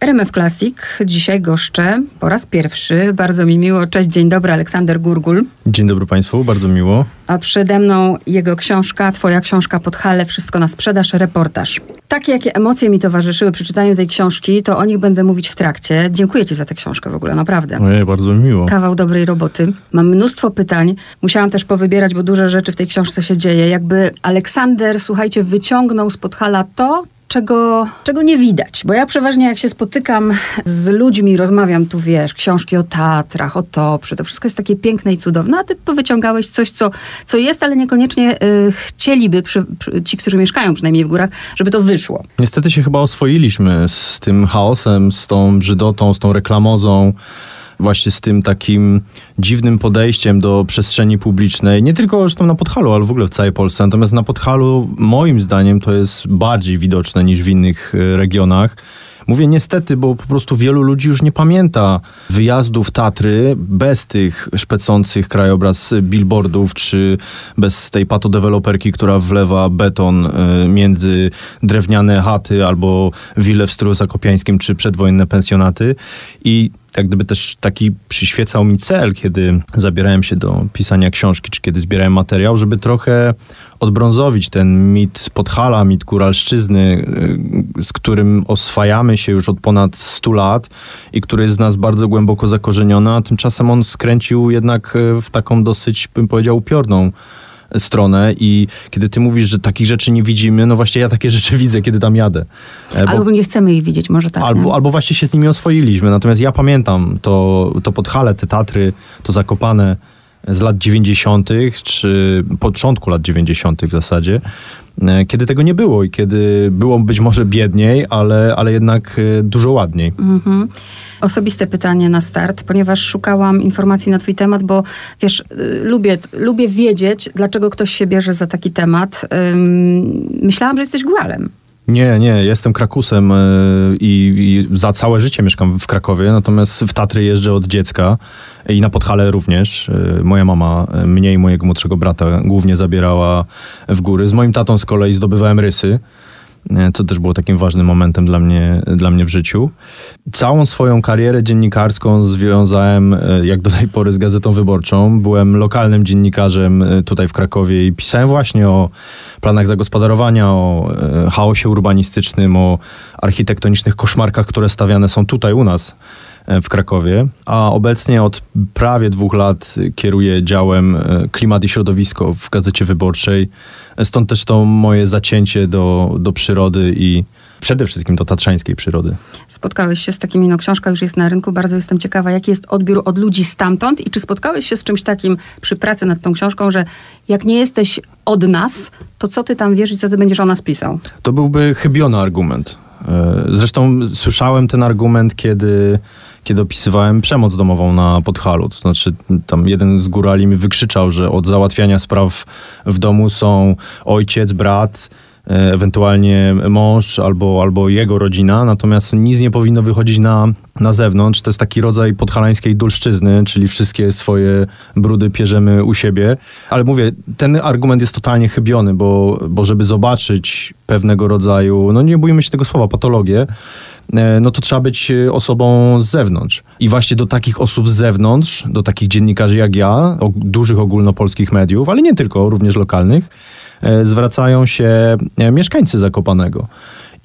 RMF Classic dzisiaj goszczę po raz pierwszy. Bardzo mi miło. Cześć, dzień dobry, Aleksander Gurgul. Dzień dobry Państwu, bardzo miło. A przede mną jego książka, twoja książka pod hale, Wszystko na sprzedaż, reportaż. Takie, jakie emocje mi towarzyszyły przy czytaniu tej książki, to o nich będę mówić w trakcie. Dziękuję ci za tę książkę w ogóle, naprawdę. Ojej, bardzo mi miło. Kawał dobrej roboty. Mam mnóstwo pytań. Musiałam też powybierać, bo duże rzeczy w tej książce się dzieje. Jakby Aleksander, słuchajcie, wyciągnął z podhala to, czego, czego nie widać. Bo ja przeważnie jak się spotykam z ludźmi, rozmawiam tu, wiesz, książki o Tatrach, o Toprze, to wszystko jest takie piękne i cudowne, a ty wyciągałeś coś, co, co jest, ale niekoniecznie y, chcieliby przy, przy, ci, którzy mieszkają przynajmniej w górach, żeby to wyszło. Niestety się chyba oswoiliśmy z tym chaosem, z tą brzydotą, z tą reklamozą, właśnie z tym takim dziwnym podejściem do przestrzeni publicznej, nie tylko zresztą na Podhalu, ale w ogóle w całej Polsce. Natomiast na Podhalu moim zdaniem to jest bardziej widoczne niż w innych e, regionach. Mówię niestety, bo po prostu wielu ludzi już nie pamięta wyjazdów Tatry bez tych szpecących krajobraz billboardów, czy bez tej patodeweloperki, która wlewa beton e, między drewniane chaty albo wille w stylu zakopiańskim, czy przedwojenne pensjonaty. I jak gdyby też taki przyświecał mi cel, kiedy zabierałem się do pisania książki, czy kiedy zbierałem materiał, żeby trochę odbrązowić ten mit Podhala, mit Góralszczyzny, y, z którym oswajamy się już od ponad 100 lat i który jest z nas bardzo głęboko zakorzeniony, a tymczasem on skręcił jednak y, w taką dosyć, bym powiedział, upiorną stronę i kiedy ty mówisz, że takich rzeczy nie widzimy, no właśnie ja takie rzeczy widzę, kiedy tam jadę. E, bo, albo nie chcemy ich widzieć, może tak. Albo, albo właśnie się z nimi oswoiliśmy. Natomiast ja pamiętam to, to Podhale, te Tatry, to Zakopane z lat 90., czy początku lat 90. w zasadzie, kiedy tego nie było i kiedy było być może biedniej, ale, ale jednak e, dużo ładniej. Mhm. Osobiste pytanie na start, ponieważ szukałam informacji na twój temat, bo wiesz, y, lubię, lubię wiedzieć, dlaczego ktoś się bierze za taki temat. Myślałam, że jesteś góralem. Nie, nie, jestem Krakusem e, i, i, za całe życie mieszkam w Krakowie, natomiast w Tatry jeżdżę od dziecka i na Podhale również. E, moja mama e, mnie i mojego młodszego brata głównie zabierała w góry. Z moim tatą z kolei zdobywałem rysy co też było takim ważnym momentem dla mnie, dla mnie w życiu. Całą swoją karierę dziennikarską związałem jak do tej pory z Gazetą Wyborczą. Byłem lokalnym dziennikarzem tutaj w Krakowie i pisałem właśnie o planach zagospodarowania, o e, chaosie urbanistycznym, o architektonicznych koszmarkach, które stawiane są tutaj u nas e, w Krakowie, a obecnie od prawie dwóch lat kieruję działem e, klimat i środowisko w Gazecie Wyborczej. Stąd też to moje zacięcie do, do przyrody i przede wszystkim do tatrzańskiej przyrody. Spotkałeś się z takimi, no książka już jest na rynku, bardzo jestem ciekawa, jaki jest odbiór od ludzi stamtąd i czy spotkałeś się z czymś takim przy pracy nad tą książką, że jak nie jesteś od nas, to co ty tam wiesz i co ty będziesz o nas pisał? To byłby chybiony argument. E, zresztą słyszałem ten argument, kiedy, kiedy opisywałem przemoc domową na Podhalu. To znaczy, tam jeden z górali mi wykrzyczał, że od załatwiania spraw w domu są ojciec, brat, E, ewentualnie mąż albo, albo jego rodzina, natomiast nic nie powinno wychodzić na, na zewnątrz. To jest taki rodzaj podhalańskiej dulszczyzny, czyli wszystkie swoje brudy pierzemy u siebie. Ale mówię, ten argument jest totalnie chybiony, bo, bo żeby zobaczyć pewnego rodzaju, no nie bójmy się tego słowa, patologię, no to trzeba być osobą z zewnątrz. I właśnie do takich osób z zewnątrz, do takich dziennikarzy jak ja, dużych ogólnopolskich mediów, ale nie tylko, również lokalnych, E, zwracają się e, mieszkańcy Zakopanego.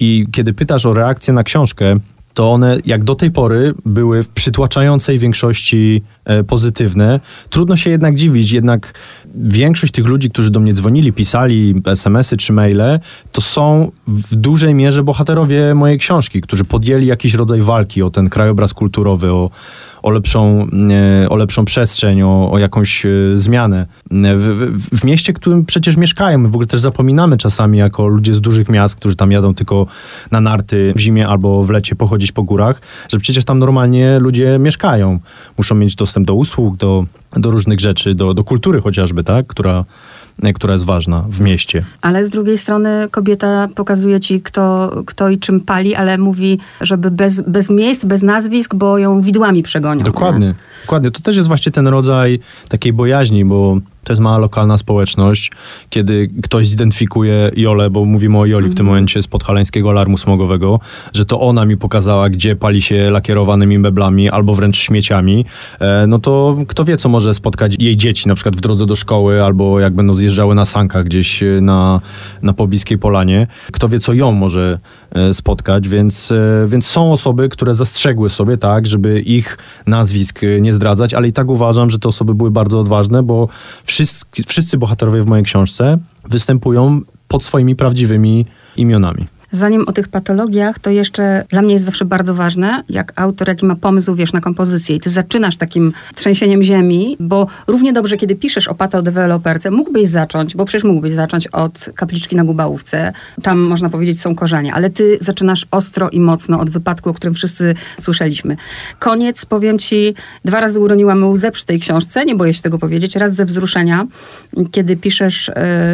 I kiedy pytasz o reakcję na książkę, to one jak do tej pory były w przytłaczającej większości e, pozytywne. Trudno się jednak dziwić, jednak większość tych ludzi, którzy do mnie dzwonili, pisali SMS-y czy maile, to są w dużej mierze bohaterowie mojej książki, którzy podjęli jakiś rodzaj walki o ten krajobraz kulturowy, o, o lepszą, e, o lepszą przestrzeń, o, o jakąś e, zmianę. W, w, w, mieście, w którym przecież mieszkają, my w ogóle też zapominamy czasami jako ludzie z dużych miast, którzy tam jadą tylko na narty w zimie albo w lecie pochodzić po górach, że przecież tam normalnie ludzie mieszkają. Muszą mieć dostęp do usług, do, do różnych rzeczy, do, do kultury chociażby, tak? która która jest ważna w mieście. Ale z drugiej strony kobieta pokazuje ci, kto, kto i czym pali, ale mówi, żeby bez, bez miejsc, bez nazwisk, bo ją widłami przegonią. Dokładnie, nie? dokładnie. To też jest właśnie ten rodzaj takiej bojaźni, bo to jest mała lokalna społeczność, kiedy ktoś zidentyfikuje Jolę, bo mówimy o Joli w tym momencie z podhalańskiego alarmu smogowego, że to ona mi pokazała, gdzie pali się lakierowanymi meblami albo wręcz śmieciami, e, no to kto wie, co może spotkać jej dzieci, na przykład w drodze do szkoły, albo jak będą zjeżdżały na sankach gdzieś e, na, na pobliskiej polanie. Kto wie, co ją może e, spotkać, więc, e, więc są osoby, które zastrzegły sobie tak, żeby ich nazwisk nie zdradzać, ale i tak uważam, że te osoby były bardzo odważne, bo wszyscy, wszyscy bohaterowie w mojej książce występują pod swoimi prawdziwymi imionami. Zanim o tych patologiach, to jeszcze dla mnie jest zawsze bardzo ważne, jak autor, jaki ma pomysł, wiesz, na kompozycję. I ty zaczynasz takim trzęsieniem ziemi, bo równie dobrze, kiedy piszesz o patodeweloperce, mógłbyś zacząć, bo przecież mógłbyś zacząć od kapliczki na Gubałówce. Tam, można powiedzieć, są korzenie. Ale ty zaczynasz ostro i mocno od wypadku, o którym wszyscy słyszeliśmy. Koniec, powiem ci, dwa razy uroniłam łzę przy tej książce, nie boję się tego powiedzieć. Raz ze wzruszenia, kiedy piszesz,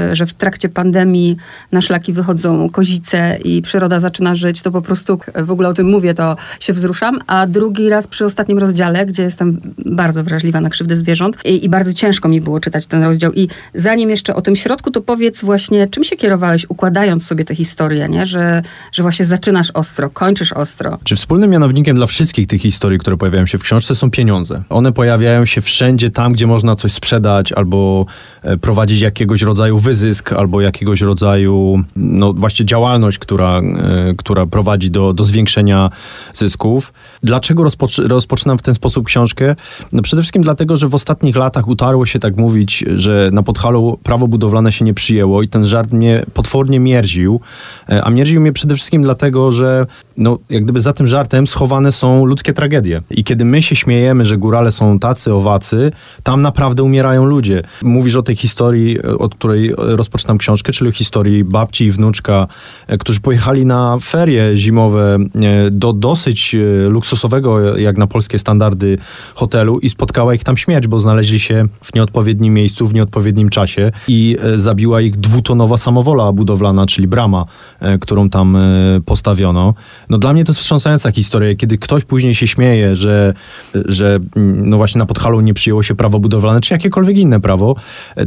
yy, że w trakcie pandemii na szlaki wychodzą kozice przyroda zaczyna żyć, to po prostu w ogóle o tym mówię, to się wzruszam. A drugi raz przy ostatnim rozdziale, gdzie jestem bardzo wrażliwa na krzywdę zwierząt i, i bardzo ciężko mi było czytać ten rozdział. I zanim jeszcze o tym środku, to powiedz właśnie, czym się kierowałeś, układając sobie tę historię, nie? Że, że właśnie zaczynasz ostro, kończysz ostro. Czy wspólnym mianownikiem dla wszystkich tych historii, które pojawiają się w książce, są pieniądze? One pojawiają się wszędzie tam, gdzie można coś sprzedać, albo e, prowadzić jakiegoś rodzaju wyzysk, albo jakiegoś rodzaju, no właśnie działalność, która, e, która prowadzi do, do zwiększenia zysków. Dlaczego rozpoczy, rozpoczynam w ten sposób książkę? No przede wszystkim dlatego, że w ostatnich latach utarło się tak mówić, że na Podhalu prawo budowlane się nie przyjęło i ten żart mnie potwornie mierził. E, A mierził mnie przede wszystkim dlatego, że no, jak gdyby za tym żartem schowane są ludzkie tragedie. I kiedy my się śmiejemy, że górale są tacy, owacy, tam naprawdę umierają ludzie. Mówisz o tej historii, e, od której rozpoczynam książkę, czyli o historii babci i wnuczka, e, którzy pojechali na ferie zimowe e, do dosyć e, luksusowego, jak na polskie standardy, hotelu i spotkała ich tam śmierć, bo znaleźli się w nieodpowiednim miejscu, w nieodpowiednim czasie i e, zabiła ich dwutonowa samowola budowlana, czyli brama, e, którą tam e, postawiono. No dla mnie to jest wstrząsająca historia, kiedy ktoś później się śmieje, że, że mm, no właśnie na Podhalu nie przyjęło się prawo budowlane, czy jakiekolwiek inne prawo,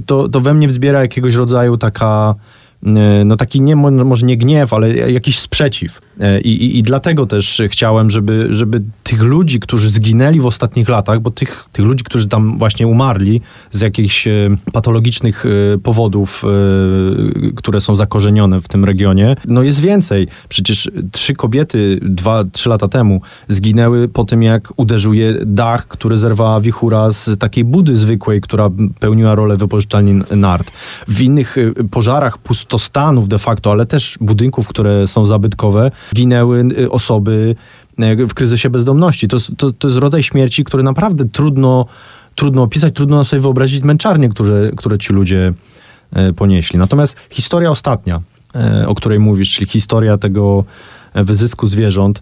to, to we mnie wzbiera jakiegoś rodzaju taka e, no taki nie, mo- może nie gniew, ale jakiś sprzeciw. E, I, i, I dlatego też chciałem, żeby, żeby tych ludzi, którzy zginęli w ostatnich latach, bo tych, tych ludzi, którzy tam właśnie umarli z jakichś e, patologicznych e, powodów, które są zakorzenione w tym regionie, no jest więcej. Przecież trzy kobiety dwa, trzy lata temu zginęły po tym, jak uderzył je dach, który zerwała wichura z takiej budy zwykłej, która pełniła rolę wypożyczalni nart. W innych pożarach pustostanów de facto, ale też budynków, które są zabytkowe, ginęły e, osoby e, w kryzysie bezdomności. To, to, to jest rodzaj śmierci, który naprawdę trudno, trudno opisać, trudno sobie wyobrazić męczarnie, które, które ci ludzie e, ponieśli. Natomiast historia ostatnia, o której mówisz, czyli historia tego wyzysku zwierząt,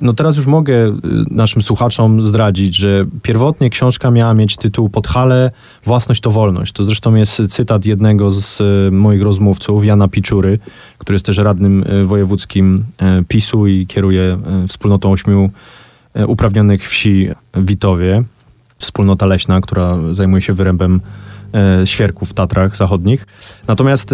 no teraz już mogę e, naszym słuchaczom zdradzić, że pierwotnie książka miała mieć tytuł Podhale, własność to wolność. To zresztą jest cytat jednego z e, moich rozmówców, Jana Piczury, który jest też radnym e, wojewódzkim PiSu i kieruje wspólnotą ośmiu uprawnionych wsi w Witowie. Wspólnota leśna, która zajmuje się wyrębem świerków w Tatrach Zachodnich. Natomiast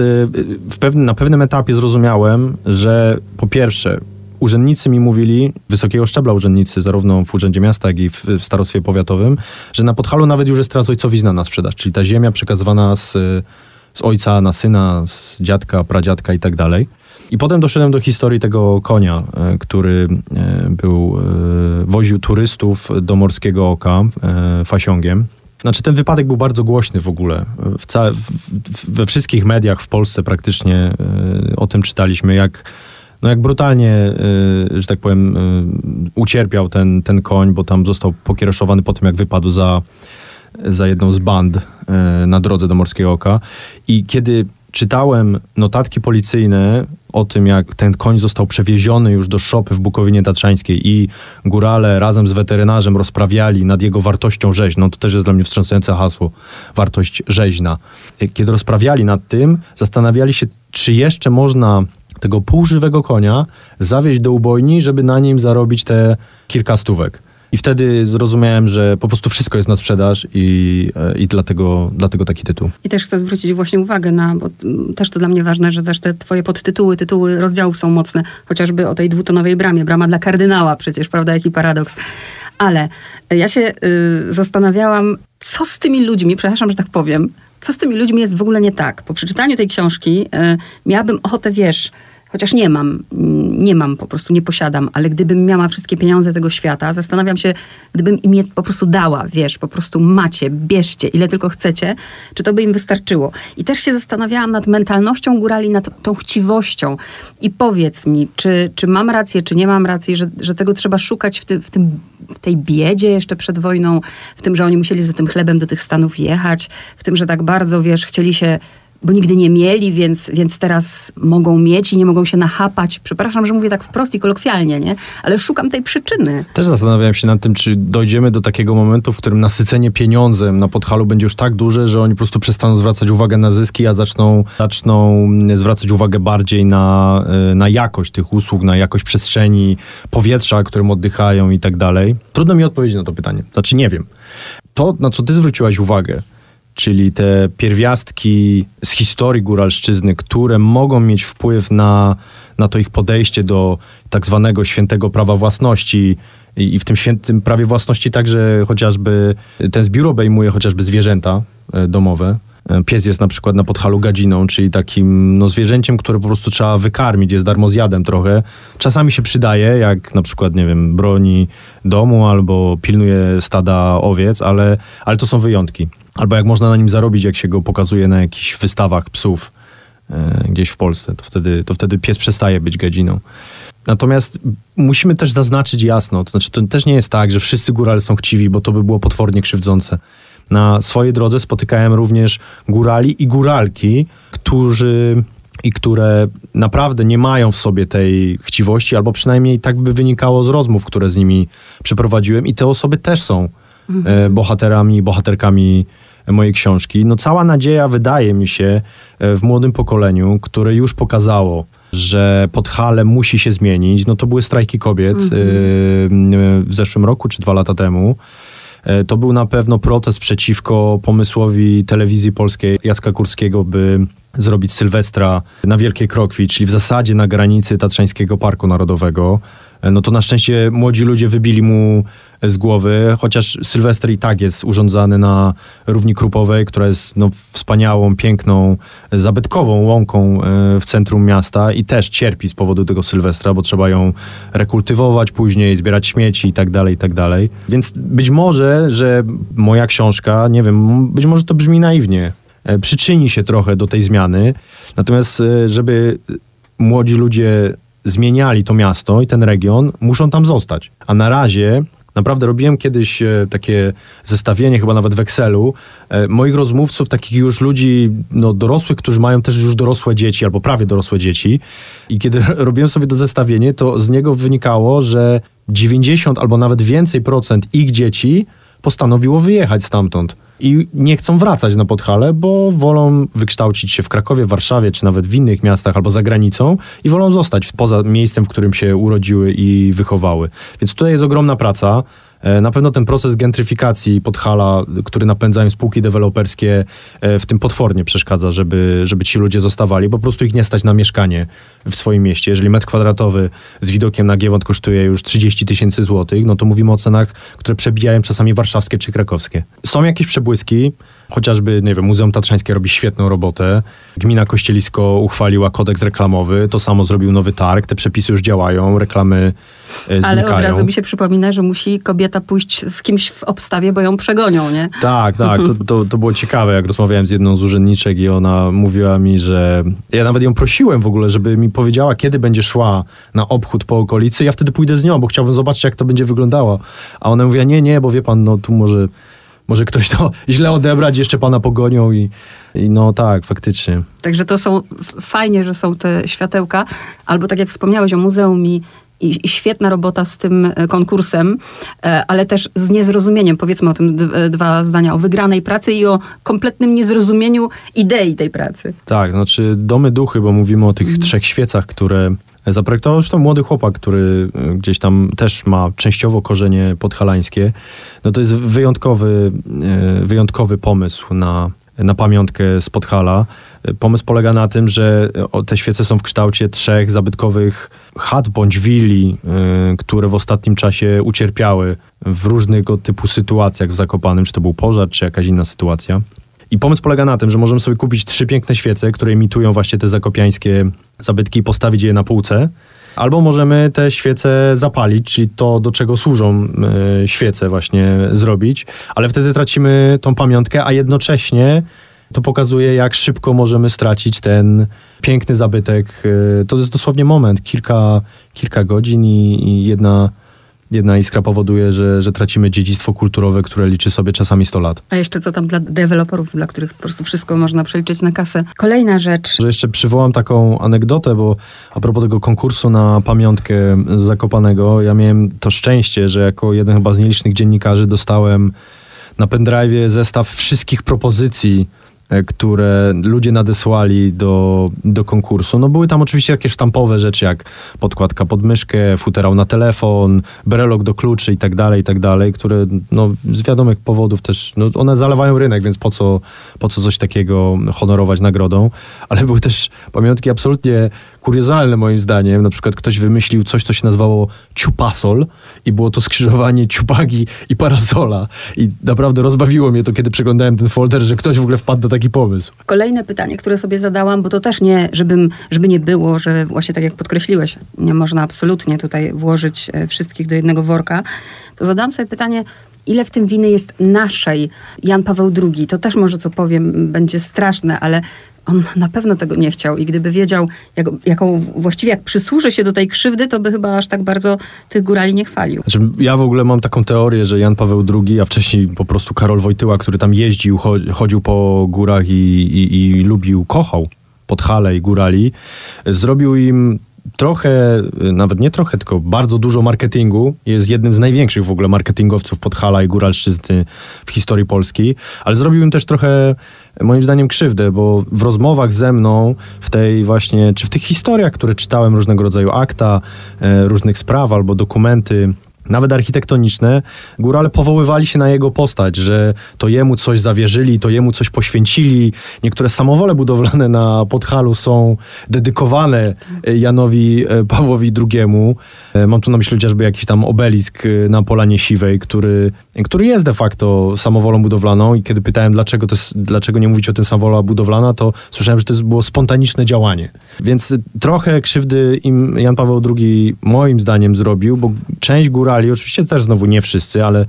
w na pewnym etapie zrozumiałem, że po pierwsze urzędnicy mi mówili, wysokiego szczebla urzędnicy, zarówno w Urzędzie Miasta, jak i w, w Starostwie Powiatowym, że na Podhalu nawet już jest teraz ojcowizna na sprzedaż, czyli ta ziemia przekazywana z, z ojca na syna, z dziadka, pradziadka i tak dalej. I potem doszedłem do historii tego konia, e, który e, był, e, woził turystów do Morskiego Oka fasiągiem. Znaczy ten wypadek był bardzo głośny w ogóle. W w, we wszystkich mediach w Polsce praktycznie o tym czytaliśmy, jak, no jak brutalnie, e, że tak powiem, e, ucierpiał ten, ten koń, bo tam został pokiereszowany po tym, jak wypadł za, za jedną z band e, na drodze do Morskiego Oka. I kiedy czytałem notatki policyjne o tym, jak ten koń został przewieziony już do szopy w Bukowinie Tatrzańskiej i górale razem z weterynarzem rozprawiali nad jego wartością rzeźną, to też jest dla mnie wstrząsające hasło, wartość rzeźna. Kiedy rozprawiali nad tym, zastanawiali się, czy jeszcze można tego półżywego konia zawieźć do ubojni, żeby na nim zarobić te kilka stówek. I wtedy zrozumiałem, że po prostu wszystko jest na sprzedaż i, e, i dlatego, dlatego taki tytuł. I też chcę zwrócić właśnie uwagę na, bo też to dla mnie ważne, że też te twoje podtytuły, tytuły rozdziałów są mocne, chociażby o tej dwutonowej bramie, brama dla kardynała przecież, prawda, jaki paradoks. Ale ja się y, zastanawiałam, co z tymi ludźmi, przepraszam, że tak powiem, co z tymi ludźmi jest w ogóle nie tak. Po przeczytaniu tej książki y, miałabym ochotę, wiesz, chociaż nie mam, mm, nie mam po prostu, nie posiadam, ale gdybym miała wszystkie pieniądze tego świata, zastanawiam się, gdybym im je po prostu dała, wiesz, po prostu macie, bierzcie, ile tylko chcecie, czy to by im wystarczyło. I też się zastanawiałam nad mentalnością górali, nad tą chciwością. I powiedz mi, czy, czy mam rację, czy nie mam racji, że, że tego trzeba szukać w, ty, w, tym, w tej biedzie jeszcze przed wojną, w tym, że oni musieli za tym chlebem do tych Stanów jechać, w tym, że tak bardzo, wiesz, chcieli się bo nigdy nie mieli, więc, więc teraz mogą mieć i nie mogą się nachapać. Przepraszam, że mówię tak wprost i kolokwialnie, nie? Ale szukam tej przyczyny. Też zastanawiałem się nad tym, czy dojdziemy do takiego momentu, w którym nasycenie pieniądzem na podhalu będzie już tak duże, że oni po prostu przestaną zwracać uwagę na zyski, a zaczną, zaczną zwracać uwagę bardziej na, y, na jakość tych usług, na jakość przestrzeni, powietrza, którym oddychają i tak dalej. Trudno mi odpowiedzieć na to pytanie. Znaczy nie wiem. To, na co ty zwróciłaś uwagę, czyli te pierwiastki z historii góralszczyzny, które mogą mieć wpływ na, na to ich podejście do tak zwanego świętego prawa własności. I, I w tym świętym prawie własności także chociażby ten zbiór obejmuje chociażby zwierzęta e, domowe. E, Pies jest na przykład na podhalu gadziną, czyli takim no, zwierzęciem, które po prostu trzeba wykarmić, jest darmozjadem trochę. Czasami się przydaje, jak na przykład, nie wiem, broni domu albo pilnuje stada owiec, ale, ale to są wyjątki. Albo jak można na nim zarobić, jak się go pokazuje na jakichś wystawach psów e, gdzieś w Polsce, to wtedy, to wtedy pies przestaje być gadziną. Natomiast musimy też zaznaczyć jasno, to znaczy to też nie jest tak, że wszyscy górale są chciwi, bo to by było potwornie krzywdzące. Na swojej drodze spotykałem również górali i góralki, którzy i które naprawdę nie mają w sobie tej chciwości, albo przynajmniej tak by wynikało z rozmów, które z nimi przeprowadziłem, i te osoby też są e, bohaterami, bohaterkami mojej książki. No cała nadzieja wydaje mi się e, w młodym pokoleniu, które już pokazało, że Podhale musi się zmienić. No to były strajki kobiet e, w zeszłym roku czy dwa lata temu. E, To był na pewno protest przeciwko pomysłowi telewizji polskiej Jacka Kurskiego, by zrobić Sylwestra na Wielkiej Krokwi, czyli w zasadzie na granicy Tatrzańskiego Parku Narodowego. E, No to na szczęście młodzi ludzie wybili mu z głowy, chociaż Sylwester i tak jest urządzany na równi Krupowej, która jest no, wspaniałą, piękną, zabytkową łąką e, w centrum miasta i też cierpi z powodu tego Sylwestra, bo trzeba ją rekultywować później, zbierać śmieci i tak dalej, i tak dalej. Więc być może, że moja książka, nie wiem, być może to brzmi naiwnie, e, przyczyni się trochę do tej zmiany, natomiast e, żeby młodzi ludzie zmieniali to miasto i ten region, muszą tam zostać. A na razie Naprawdę robiłem kiedyś e, takie zestawienie, chyba nawet w Excelu, e, moich rozmówców, takich już ludzi no, dorosłych, którzy mają też już dorosłe dzieci, albo prawie dorosłe dzieci. I kiedy robiłem sobie to zestawienie, to z niego wynikało, że 90 albo nawet więcej procent ich dzieci postanowiło wyjechać stamtąd. I nie chcą wracać na Podhale, bo wolą wykształcić się w Krakowie, Warszawie, czy nawet w innych miastach albo za granicą i wolą zostać poza miejscem, w którym się urodziły i wychowały. Więc tutaj jest ogromna praca. E, Na pewno ten proces gentryfikacji Podhala, który napędzają spółki deweloperskie, e, w tym potwornie przeszkadza, żeby, żeby ci ludzie zostawali. Po prostu ich nie stać na mieszkanie w swoim mieście. Jeżeli metr kwadratowy z widokiem na Giewont kosztuje już 30 tysięcy złotych, no to mówimy o cenach, które przebijają czasami warszawskie czy krakowskie. Są jakieś przebłyski, chociażby, nie wiem, Muzeum Tatrzańskie robi świetną robotę. Gmina Kościelisko uchwaliła kodeks reklamowy, to samo zrobił nowy targ, te przepisy już działają, reklamy e, Ale znikają. od razu mi się przypomina, że musi kobieta pójść z kimś w obstawie, bo ją przegonią, nie? Tak, tak. To, to, to było ciekawe, jak rozmawiałem z jedną z urzędniczek i ona mówiła mi, że ja nawet ją prosiłem w ogóle, żeby mi powiedziała, kiedy będzie szła na obchód po okolicy. Ja wtedy pójdę z nią, bo chciałbym zobaczyć, jak to będzie wyglądało. A ona mówiła, nie, nie, bo wie pan, no tu może, może ktoś to źle odebrać, jeszcze pana pogonią i, i no tak, faktycznie. Także to są fajnie, że są te światełka. Albo tak jak wspomniałeś o muzeum i, i, i świetna robota z tym e, konkursem, e, ale też z niezrozumieniem, powiedzmy o tym e, dwa zdania, o wygranej pracy i o kompletnym niezrozumieniu idei tej pracy. Tak, znaczy domy duchy, bo mówimy o tych trzech świecach, które zaprojektował. Zresztą młody chłopak, który y, gdzieś tam też ma częściowo korzenie podhalańskie. No to jest wyjątkowy, y, wyjątkowy pomysł na, na pamiątkę z Podhala. Y, Pomysł polega na tym, że te świece są w kształcie trzech zabytkowych chat bądź willi, które w ostatnim czasie ucierpiały w różnego typu sytuacjach w Zakopanem, czy to był pożar, czy jakaś inna sytuacja. I pomysł polega na tym, że możemy sobie kupić trzy piękne świece, które imitują właśnie te zakopiańskie zabytki i postawić je na półce. Albo możemy te świece zapalić, czyli to, do czego służą y, świece właśnie zrobić, ale wtedy tracimy tą pamiątkę, a jednocześnie to pokazuje, jak szybko możemy stracić ten piękny zabytek. Y, To jest dosłownie moment, kilka, kilka godzin i, i jedna, jedna iskra powoduje, że, że tracimy dziedzictwo kulturowe, które liczy sobie czasami 100 lat. A jeszcze co tam dla deweloperów, dla których po prostu wszystko można przeliczyć na kasę. Kolejna rzecz. Że jeszcze przywołam taką anegdotę, bo a propos tego konkursu na pamiątkę z Zakopanego, ja miałem to szczęście, że jako jeden chyba z nielicznych dziennikarzy dostałem na pendrive zestaw wszystkich propozycji, które ludzie nadesłali do, do konkursu. No były tam oczywiście jakieś sztampowe rzeczy, jak podkładka pod myszkę, futerał na telefon, brelok do kluczy i tak dalej, i tak dalej, które no, z wiadomych powodów też, no, one zalewają rynek, więc po co, po co coś takiego honorować nagrodą. Ale były też pamiątki absolutnie kuriozalne moim zdaniem. Na przykład ktoś wymyślił coś, co się nazywało ciupasol i było to skrzyżowanie ciupagi i parasola. I naprawdę rozbawiło mnie to, kiedy przeglądałem ten folder, że ktoś w ogóle wpadł na taki pomysł. Kolejne pytanie, które sobie zadałam, bo to też nie, żebym, żeby nie było, że właśnie tak jak podkreśliłeś, nie można absolutnie tutaj włożyć e, wszystkich do jednego worka, to zadałam sobie pytanie, ile w tym winy jest naszej Jan Paweł II. To też może, co powiem, będzie straszne, ale on na pewno tego nie chciał i gdyby wiedział, jak, jaką właściwie jak przysłuży się do tej krzywdy, to by chyba aż tak bardzo tych górali nie chwalił. Znaczy, ja w ogóle mam taką teorię, że Jan Paweł II, a wcześniej po prostu Karol Wojtyła, który tam jeździł, cho- chodził po górach i, i, i lubił, kochał Podhale i górali, zrobił im trochę, nawet nie trochę, tylko bardzo dużo marketingu. Jest jednym z największych w ogóle marketingowców Podhala i Góralszczyzny w historii Polski, ale zrobił im też trochę moim zdaniem krzywdę, bo w rozmowach ze mną, w tej właśnie, czy w tych historiach, które czytałem, różnego rodzaju akta, e, różnych spraw albo dokumenty, nawet architektoniczne, górale powoływali się na jego postać, że to jemu coś zawierzyli, to jemu coś poświęcili. Niektóre samowole budowlane na Podhalu są dedykowane Janowi e, Pawłowi II. E, Mam tu na myśli chociażby jakiś tam obelisk e, na Polanie Siwej, który, który jest de facto samowolą budowlaną i kiedy pytałem, dlaczego, to jest, dlaczego nie mówić o tym samowola budowlana, to słyszałem, że to było spontaniczne działanie. Więc e, trochę krzywdy im Jan Paweł II moim zdaniem zrobił, bo część górali, oczywiście też znowu nie wszyscy, ale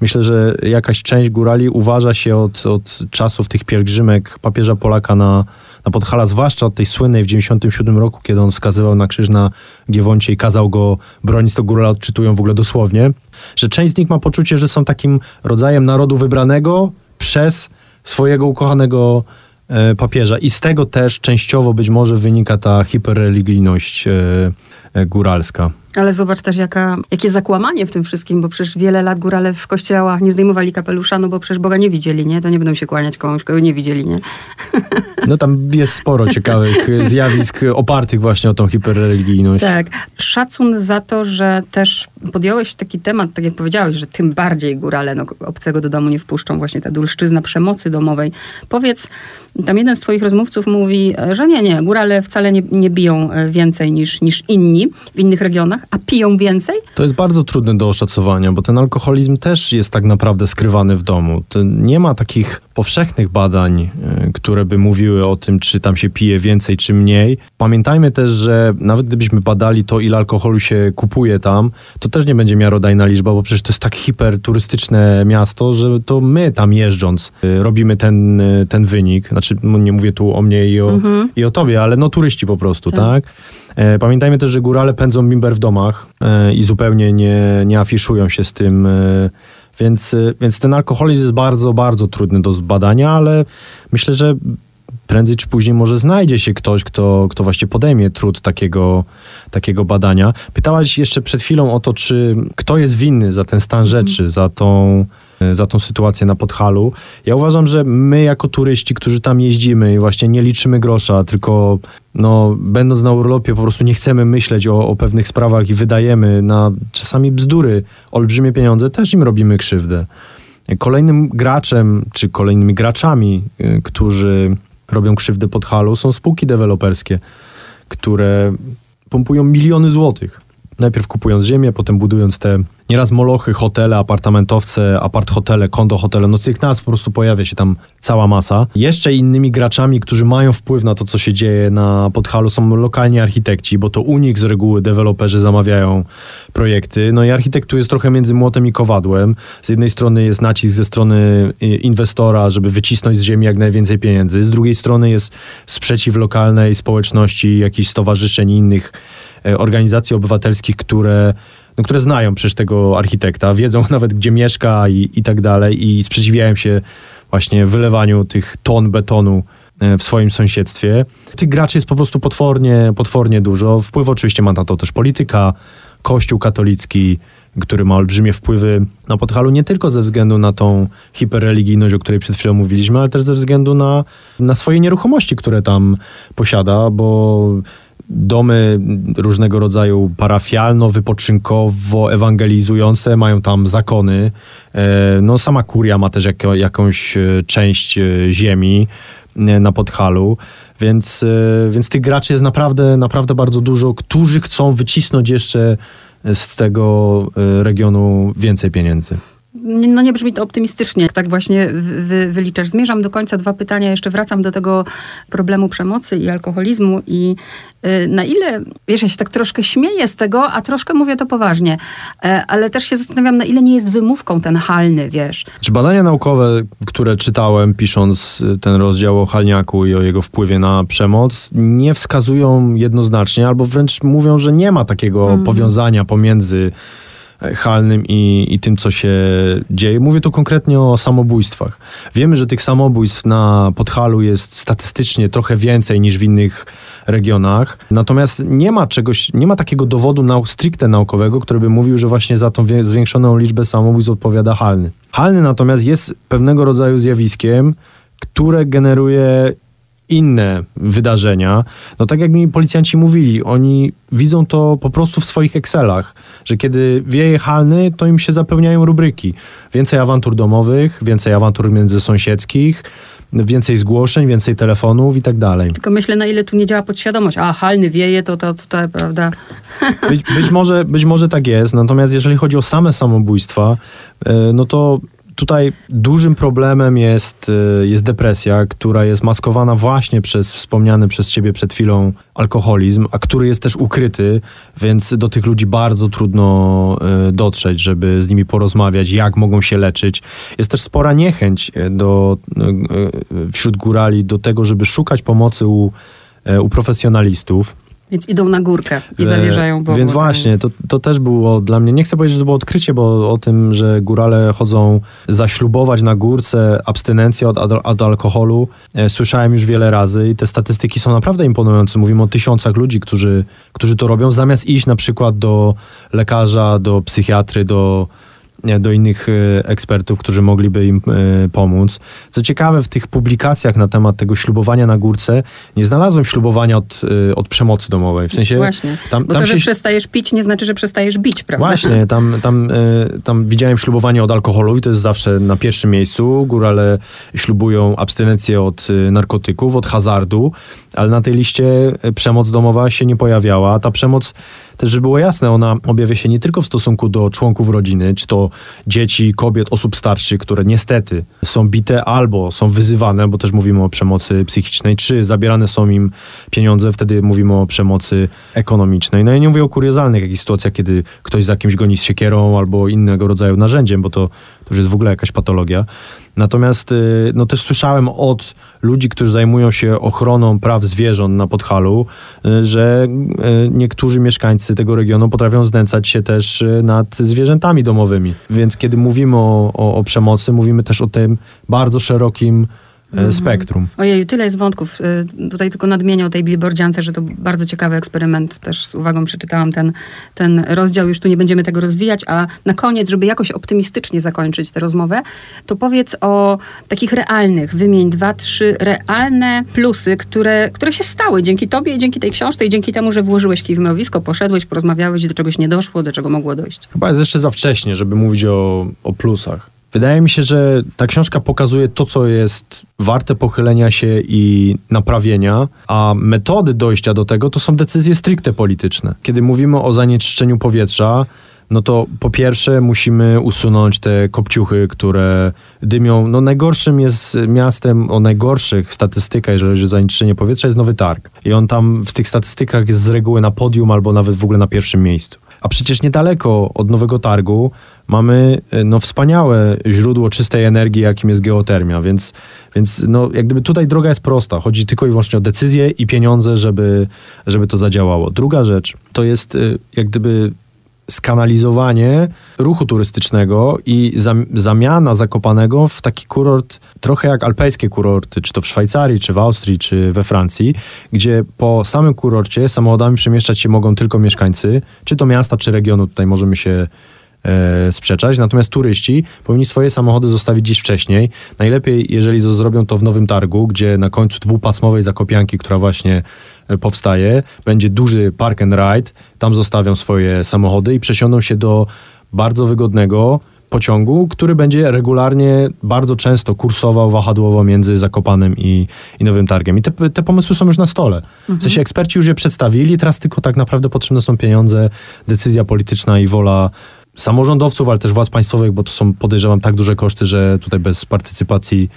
myślę, że jakaś część górali uważa się od, od czasów tych pielgrzymek papieża Polaka na, na Podhala, zwłaszcza od tej słynnej w 97 roku, kiedy on wskazywał na krzyż na Giewoncie i kazał go bronić, to górale odczytują w ogóle dosłownie, że część z nich ma poczucie, że są takim rodzajem narodu wybranego przez swojego ukochanego e, papieża. I z tego też częściowo być może wynika ta hiperreligijność e, góralska. Ale zobacz też, jaka, jakie zakłamanie w tym wszystkim, bo przecież wiele lat górale w kościołach nie zdejmowali kapelusza, no bo przecież Boga nie widzieli, nie? To nie będą się kłaniać komuś, kogo nie widzieli, nie? No tam jest sporo ciekawych e, zjawisk e, opartych właśnie o tą hiperreligijność. Tak. Szacun za to, że też podjąłeś taki temat, tak jak powiedziałeś, że tym bardziej górale no, obcego do domu nie wpuszczą, właśnie ta dulszczyzna przemocy domowej. Powiedz, tam jeden z twoich rozmówców mówi, że nie, nie, górale wcale nie, nie biją e, więcej niż, niż inni w innych regionach, a piją więcej? To jest bardzo trudne do oszacowania, bo ten alkoholizm też jest tak naprawdę skrywany w domu. To nie ma takich powszechnych badań, y, które by mówiły o tym, czy tam się pije więcej, czy mniej. Pamiętajmy też, że nawet gdybyśmy badali to, ile alkoholu się kupuje tam, to też nie będzie miarodajna liczba, bo przecież to jest tak hiperturystyczne miasto, że to my tam jeżdżąc y, robimy ten, y, ten wynik. Znaczy, no nie mówię tu o mnie i o, i o tobie, ale no turyści po prostu, Tak. tak? E, Pamiętajmy też, że górale pędzą bimber w domach e, i zupełnie nie, nie afiszują się z tym. e, Więc, więc ten alkoholizm jest bardzo, bardzo trudny do zbadania, ale myślę, że prędzej czy później może znajdzie się ktoś, kto, kto właśnie podejmie trud takiego, takiego badania. Pytałaś jeszcze przed chwilą o to, czy kto jest winny za ten stan rzeczy, za tą, za tą sytuację na Podhalu. Ja uważam, że my jako turyści, którzy tam jeździmy i właśnie nie liczymy grosza, tylko no, będąc na urlopie, po prostu nie chcemy myśleć o, o pewnych sprawach i wydajemy na czasami bzdury olbrzymie pieniądze, też im robimy krzywdę. Kolejnym graczem, czy kolejnymi graczami, y, którzy robią krzywdę pod halu, są spółki deweloperskie, które pompują miliony złotych. Najpierw kupując ziemię, potem budując te nieraz molochy, hotele, apartamentowce, apart hotele, kondo hotele, no tych nazw po prostu pojawia się tam cała masa. Jeszcze innymi graczami, którzy mają wpływ na to, co się dzieje na Podhalu są lokalni architekci, bo to u nich z reguły deweloperzy zamawiają projekty. No i architekt tu jest trochę między młotem i kowadłem. Z jednej strony jest nacisk ze strony inwestora, żeby wycisnąć z ziemi jak najwięcej pieniędzy. Z drugiej strony jest sprzeciw lokalnej społeczności, jakichś stowarzyszeń i innych e, organizacji obywatelskich, które no, które znają przecież tego architekta, wiedzą nawet gdzie mieszka i, i tak dalej i sprzeciwiają się właśnie wylewaniu tych ton betonu e, w swoim sąsiedztwie. Tych graczy jest po prostu potwornie, potwornie dużo. Wpływ oczywiście ma na to też polityka, kościół katolicki, który ma olbrzymie wpływy na Podhalu nie tylko ze względu na tą hiperreligijność, o której przed chwilą mówiliśmy, ale też ze względu na, na swoje nieruchomości, które tam posiada, bo domy różnego rodzaju parafialno-wypoczynkowo-ewangelizujące, mają tam zakony. E, no sama kuria ma też jako, jakąś e, część e, ziemi na Podhalu, więc, więc tych graczy jest naprawdę, naprawdę bardzo dużo, którzy chcą wycisnąć jeszcze z tego regionu więcej pieniędzy. No nie brzmi to optymistycznie, tak właśnie wy, wyliczasz. Zmierzam do końca dwa pytania, jeszcze wracam do tego problemu przemocy i alkoholizmu i y, na ile, wiesz, ja się tak troszkę śmieję z tego, a troszkę mówię to poważnie, e, ale też się zastanawiam, na ile nie jest wymówką ten halny, wiesz. Czy badania naukowe, które czytałem pisząc y, ten rozdział o halniaku i o jego wpływie na przemoc, nie wskazują jednoznacznie, albo wręcz mówią, że nie ma takiego mm. powiązania pomiędzy halnym i, i tym, co się dzieje. Mówię tu konkretnie o samobójstwach. Wiemy, że tych samobójstw na Podhalu jest statystycznie trochę więcej niż w innych regionach. Natomiast nie ma czegoś, nie ma takiego dowodu nau stricte naukowego, który by mówił, że właśnie za tą zwiększoną liczbę samobójstw odpowiada halny. Halny natomiast jest pewnego rodzaju zjawiskiem, które generuje inne wydarzenia, no tak jak mi policjanci mówili, oni widzą to po prostu w swoich Excelach, że kiedy wieje halny, to im się zapełniają rubryki. Więcej awantur domowych, więcej awantur międzysąsiedzkich, więcej zgłoszeń, więcej telefonów i tak dalej. Tylko myślę, na ile tu nie działa podświadomość. A, halny wieje, to, to tutaj, prawda? Być, być, może, być może tak jest, natomiast jeżeli chodzi o same samobójstwa, e, no to Tutaj dużym problemem jest, y, jest depresja, która jest maskowana właśnie przez wspomniany przez ciebie przed chwilą alkoholizm, a który jest też ukryty, więc do tych ludzi bardzo trudno y, dotrzeć, żeby z nimi porozmawiać, jak mogą się leczyć. Jest też spora niechęć y, do, wśród górali do tego, żeby szukać pomocy u, u profesjonalistów. Więc idą na górkę i e, zawierzają Bogu. Więc właśnie, to, to też było dla mnie, nie chcę powiedzieć, że to było odkrycie, bo o tym, że górale chodzą zaślubować na górce abstynencję od, od alkoholu, e, słyszałem już wiele razy i te statystyki są naprawdę imponujące. Mówimy o tysiącach ludzi, którzy, którzy to robią, zamiast iść na przykład do lekarza, do psychiatry, do do innych e, ekspertów, którzy mogliby im e, pomóc. Co ciekawe, w tych publikacjach na temat tego ślubowania na górce nie znalazłem ślubowania od, e, od przemocy domowej. W sensie. Właśnie. Tam, Bo tam to, że przestajesz pić, nie znaczy, że przestajesz bić, prawda? Właśnie, tam, tam, tam widziałem ślubowanie od alkoholu i to jest zawsze na pierwszym miejscu. Górale ślubują abstynencję od narkotyków, od hazardu, ale na tej liście przemoc domowa się nie pojawiała. Ta przemoc też, żeby było jasne, ona objawia się nie tylko w stosunku do członków rodziny, czy to dzieci, kobiet, osób starszych, które niestety są bite albo są wyzywane, bo też mówimy o przemocy psychicznej, czy zabierane są im pieniądze, wtedy mówimy o przemocy ekonomicznej. No ja nie mówię o kuriozalnych jakichś sytuacjach, kiedy ktoś za kimś goni z siekierą albo innego rodzaju narzędziem, bo to już jest w ogóle jakaś patologia. Natomiast y, no, też słyszałem od ludzi, którzy zajmują się ochroną praw zwierząt na Podhalu, y, że y, niektórzy mieszkańcy tego regionu potrafią znęcać się też nad zwierzętami domowymi. Więc kiedy mówimy o, o, o przemocy, mówimy też o tym bardzo szerokim e, spektrum. Ojej, tyle jest wątków. Y, Tutaj tylko nadmienię o tej billboardziance, że to bardzo ciekawy eksperyment. Też z uwagą przeczytałam ten, ten rozdział. Już tu nie będziemy tego rozwijać, a na koniec, żeby jakoś optymistycznie zakończyć tę rozmowę, to powiedz o takich realnych, wymień dwa, trzy realne plusy, które, które się stały dzięki tobie i dzięki tej książce i dzięki temu, że włożyłeś kij w mrowisko, poszedłeś, porozmawiałeś, do czegoś nie doszło, do czego mogło dojść. Chyba jest jeszcze za wcześnie, żeby mówić o, o plusach. Wydaje mi się, że ta książka pokazuje to, co jest warte pochylenia się i naprawienia, a metody dojścia do tego to są decyzje stricte polityczne. Kiedy mówimy o zanieczyszczeniu powietrza, no to po pierwsze musimy usunąć te kopciuchy, które dymią. No najgorszym jest miastem o najgorszych statystykach, jeżeli chodzi o zanieczyszczenie powietrza, jest Nowy Targ. I on tam w tych statystykach jest z reguły na podium albo nawet w ogóle na pierwszym miejscu. A przecież niedaleko od Nowego Targu mamy e, no, wspaniałe źródło czystej energii, jakim jest geotermia, więc, więc no, jak gdyby tutaj droga jest prosta. Chodzi tylko i wyłącznie o decyzje i pieniądze, żeby, żeby to zadziałało. Druga rzecz to jest e, jak gdyby skanalizowanie ruchu turystycznego i zam- zamiana Zakopanego w taki kurort, trochę jak alpejskie kurorty, czy to w Szwajcarii, czy w Austrii, czy we Francji, gdzie po samym kurorcie samochodami przemieszczać się mogą tylko mieszkańcy, czy to miasta, czy regionu, tutaj możemy się e, sprzeczać. Natomiast turyści powinni swoje samochody zostawić dziś wcześniej. Najlepiej, jeżeli zrobią to w Nowym Targu, gdzie na końcu dwupasmowej zakopianki, która właśnie powstaje, będzie duży park and ride, tam zostawią swoje samochody i przesiądą się do bardzo wygodnego pociągu, który będzie regularnie, bardzo często kursował wahadłowo między Zakopanem i, i Nowym Targiem. I te, te pomysły są już na stole. W sensie eksperci już je przedstawili, teraz tylko tak naprawdę potrzebne są pieniądze, decyzja polityczna i wola samorządowców, ale też władz państwowych, bo to są, podejrzewam, tak duże koszty, że tutaj bez partycypacji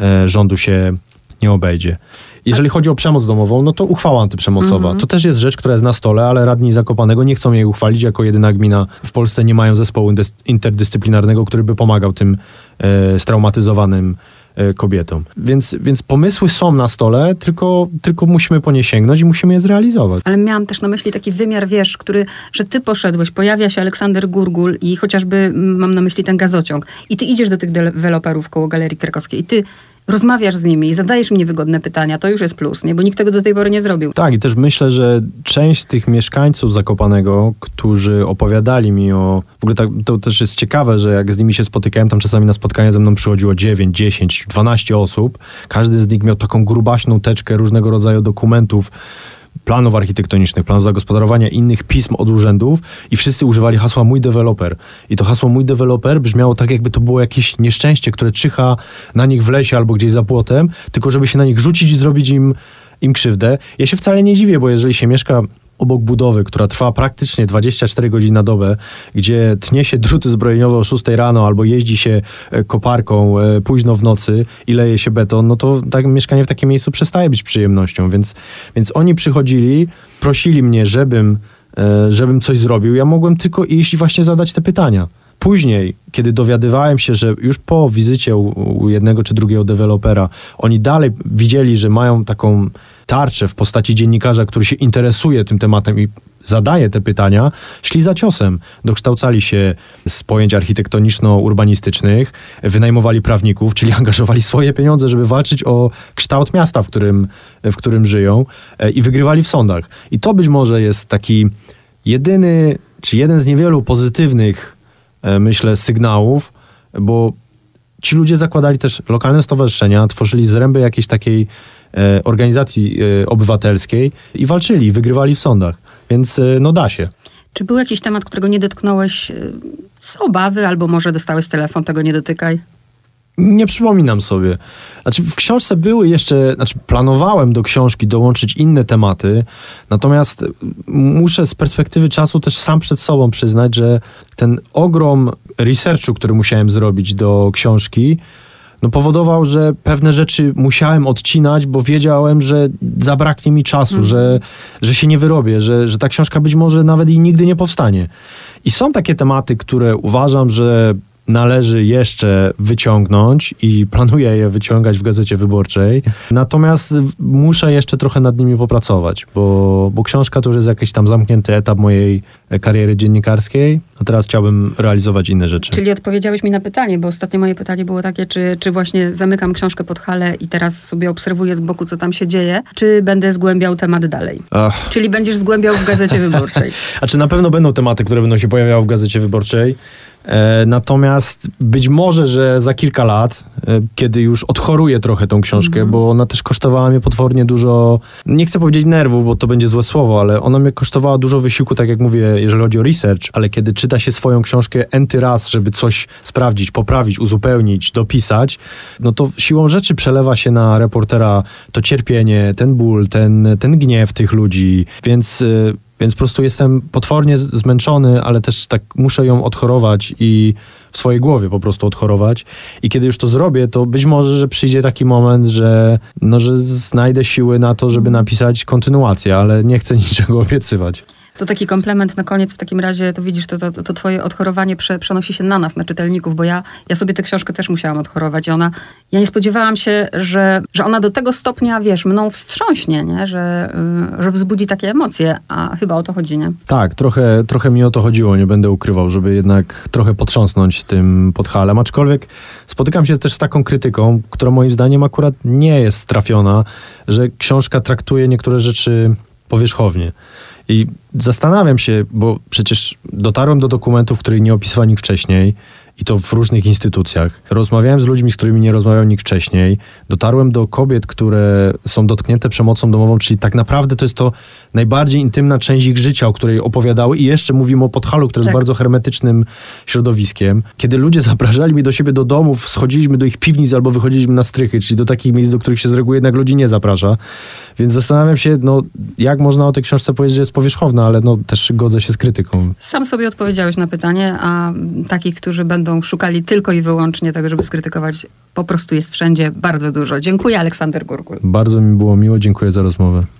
e, rządu się nie obejdzie. Jeżeli chodzi o przemoc domową, no to uchwała antyprzemocowa. To też jest rzecz, która jest na stole, ale radni Zakopanego nie chcą jej uchwalić. Jako jedyna gmina w Polsce nie mają zespołu interdyscyplinarnego, który by pomagał tym e, straumatyzowanym e, kobietom. Więc, więc pomysły są na stole, tylko, tylko musimy po nie sięgnąć i musimy je zrealizować. Ale miałam też na myśli taki wymiar, wiesz, który, że ty poszedłeś, pojawia się Aleksander Gurgul i chociażby mm, mam na myśli ten gazociąg. I ty idziesz do tych deweloperów koło Galerii Krakowskiej i ty rozmawiasz z nimi i zadajesz mi niewygodne pytania, to już jest plus, nie? Bo nikt tego do tej pory nie zrobił. Tak, i też myślę, że część tych mieszkańców Zakopanego, którzy opowiadali mi o... W ogóle tak, to też jest ciekawe, że jak z nimi się spotykałem, tam czasami na spotkania ze mną przychodziło 9, 10, 12 osób. Każdy z nich miał taką grubaśną teczkę różnego rodzaju dokumentów, planów architektonicznych, planów zagospodarowania, innych pism od urzędów i wszyscy używali hasła mój deweloper. I to hasło mój deweloper brzmiało tak, jakby to było jakieś nieszczęście, które czyha na nich w lesie albo gdzieś za płotem, tylko żeby się na nich rzucić i zrobić im, im krzywdę. Ja się wcale nie dziwię, bo jeżeli się mieszka obok budowy, która trwa praktycznie 24 godziny na dobę, gdzie tnie się druty zbrojeniowe o 6 rano albo jeździ się e, koparką e, późno w nocy i leje się beton, no to tak, mieszkanie w takim miejscu przestaje być przyjemnością. Więc, więc oni przychodzili, prosili mnie, żebym, e, żebym coś zrobił. Ja mogłem tylko iść i właśnie zadać te pytania. Później, kiedy dowiadywałem się, że już po wizycie u, jednego czy drugiego dewelopera, oni dalej widzieli, że mają taką tarczę w postaci dziennikarza, który się interesuje tym tematem i zadaje te pytania, szli za ciosem. Dokształcali się z pojęć architektoniczno-urbanistycznych, wynajmowali prawników, czyli angażowali swoje pieniądze, żeby walczyć o kształt miasta, w którym, w którym żyją e, i wygrywali w sądach. I to być może jest taki jedyny, czy jeden z niewielu pozytywnych myślę, sygnałów, bo ci ludzie zakładali też lokalne stowarzyszenia, tworzyli zręby jakiejś takiej e, organizacji e, obywatelskiej i walczyli, wygrywali w sądach. Więc e, no da się. Czy był jakiś temat, którego nie dotknąłeś z obawy, albo może dostałeś telefon, tego nie dotykaj? Nie przypominam sobie. Znaczy, w książce były jeszcze, znaczy, planowałem do książki dołączyć inne tematy, natomiast muszę z perspektywy czasu też sam przed sobą przyznać, że ten ogrom researchu, który musiałem zrobić do książki, no powodował, że pewne rzeczy musiałem odcinać, bo wiedziałem, że zabraknie mi czasu, że, że się nie wyrobię, że, że ta książka być może nawet i nigdy nie powstanie. I są takie tematy, które uważam, że należy jeszcze wyciągnąć i planuję je wyciągać w Gazecie Wyborczej. Natomiast muszę jeszcze trochę nad nimi popracować, bo, bo książka to już jest jakiś tam zamknięty etap mojej kariery dziennikarskiej, a teraz chciałbym realizować inne rzeczy. Czyli odpowiedziałeś mi na pytanie, bo ostatnie moje pytanie było takie, czy, czy właśnie zamykam książkę pod halę i teraz sobie obserwuję z boku, co tam się dzieje, czy będę zgłębiał temat dalej? Ach. Czyli będziesz zgłębiał w Gazecie Wyborczej. A czy na pewno będą tematy, które będą się pojawiały w Gazecie Wyborczej? E, natomiast być może, że za kilka lat, e, kiedy już odchoruję trochę tą książkę, bo ona też kosztowała mnie potwornie dużo, nie chcę powiedzieć nerwów, bo to będzie złe słowo, ale ona mnie kosztowała dużo wysiłku, tak jak mówię, jeżeli chodzi o research, ale kiedy czyta się swoją książkę enty raz, żeby coś sprawdzić, poprawić, uzupełnić, dopisać, no to siłą rzeczy przelewa się na reportera to cierpienie, ten ból, ten, ten gniew tych ludzi, więc... e, więc po prostu jestem potwornie zmęczony, ale też tak muszę ją odchorować i w swojej głowie po prostu odchorować. I kiedy już to zrobię, to być może, że przyjdzie taki moment, że, no, że znajdę siły na to, żeby napisać kontynuację, ale nie chcę niczego obiecywać. To taki komplement na koniec w takim razie, to widzisz, to, to, to twoje odchorowanie prze, przenosi się na nas, na czytelników, bo ja, ja sobie tę książkę też musiałam odchorować i ona, ja nie spodziewałam się, że, że ona do tego stopnia, wiesz, mną wstrząśnie, nie? Że, y, że wzbudzi takie emocje, a chyba o to chodzi, nie? Tak, trochę, trochę mi o to chodziło, nie będę ukrywał, żeby jednak trochę potrząsnąć tym podhalem. Aczkolwiek spotykam się też z taką krytyką, która moim zdaniem akurat nie jest trafiona, że książka traktuje niektóre rzeczy powierzchownie. I zastanawiam się, bo przecież dotarłem do dokumentów, których nie opisywał nikt wcześniej, i to w różnych instytucjach. Rozmawiałem z ludźmi, z którymi nie rozmawiał nikt wcześniej. Dotarłem do kobiet, które są dotknięte przemocą domową, czyli tak naprawdę to jest to najbardziej intymna część ich życia, o której opowiadały. I jeszcze mówimy o Podhalu, które Tak. jest bardzo hermetycznym środowiskiem. Kiedy ludzie zapraszali mnie do siebie do domów, schodziliśmy do ich piwnic albo wychodziliśmy na strychy, czyli do takich miejsc, do których się z reguły jednak ludzi nie zaprasza. Więc zastanawiam się, no, jak można o tej książce powiedzieć, że jest powierzchowna, ale no, też godzę się z krytyką. Sam sobie odpowiedziałeś na pytanie, a takich, którzy będą szukali tylko i wyłącznie tego, żeby skrytykować, po prostu jest wszędzie bardzo dużo. Dziękuję, Aleksander Gurgul. Bardzo mi było miło, dziękuję za rozmowę.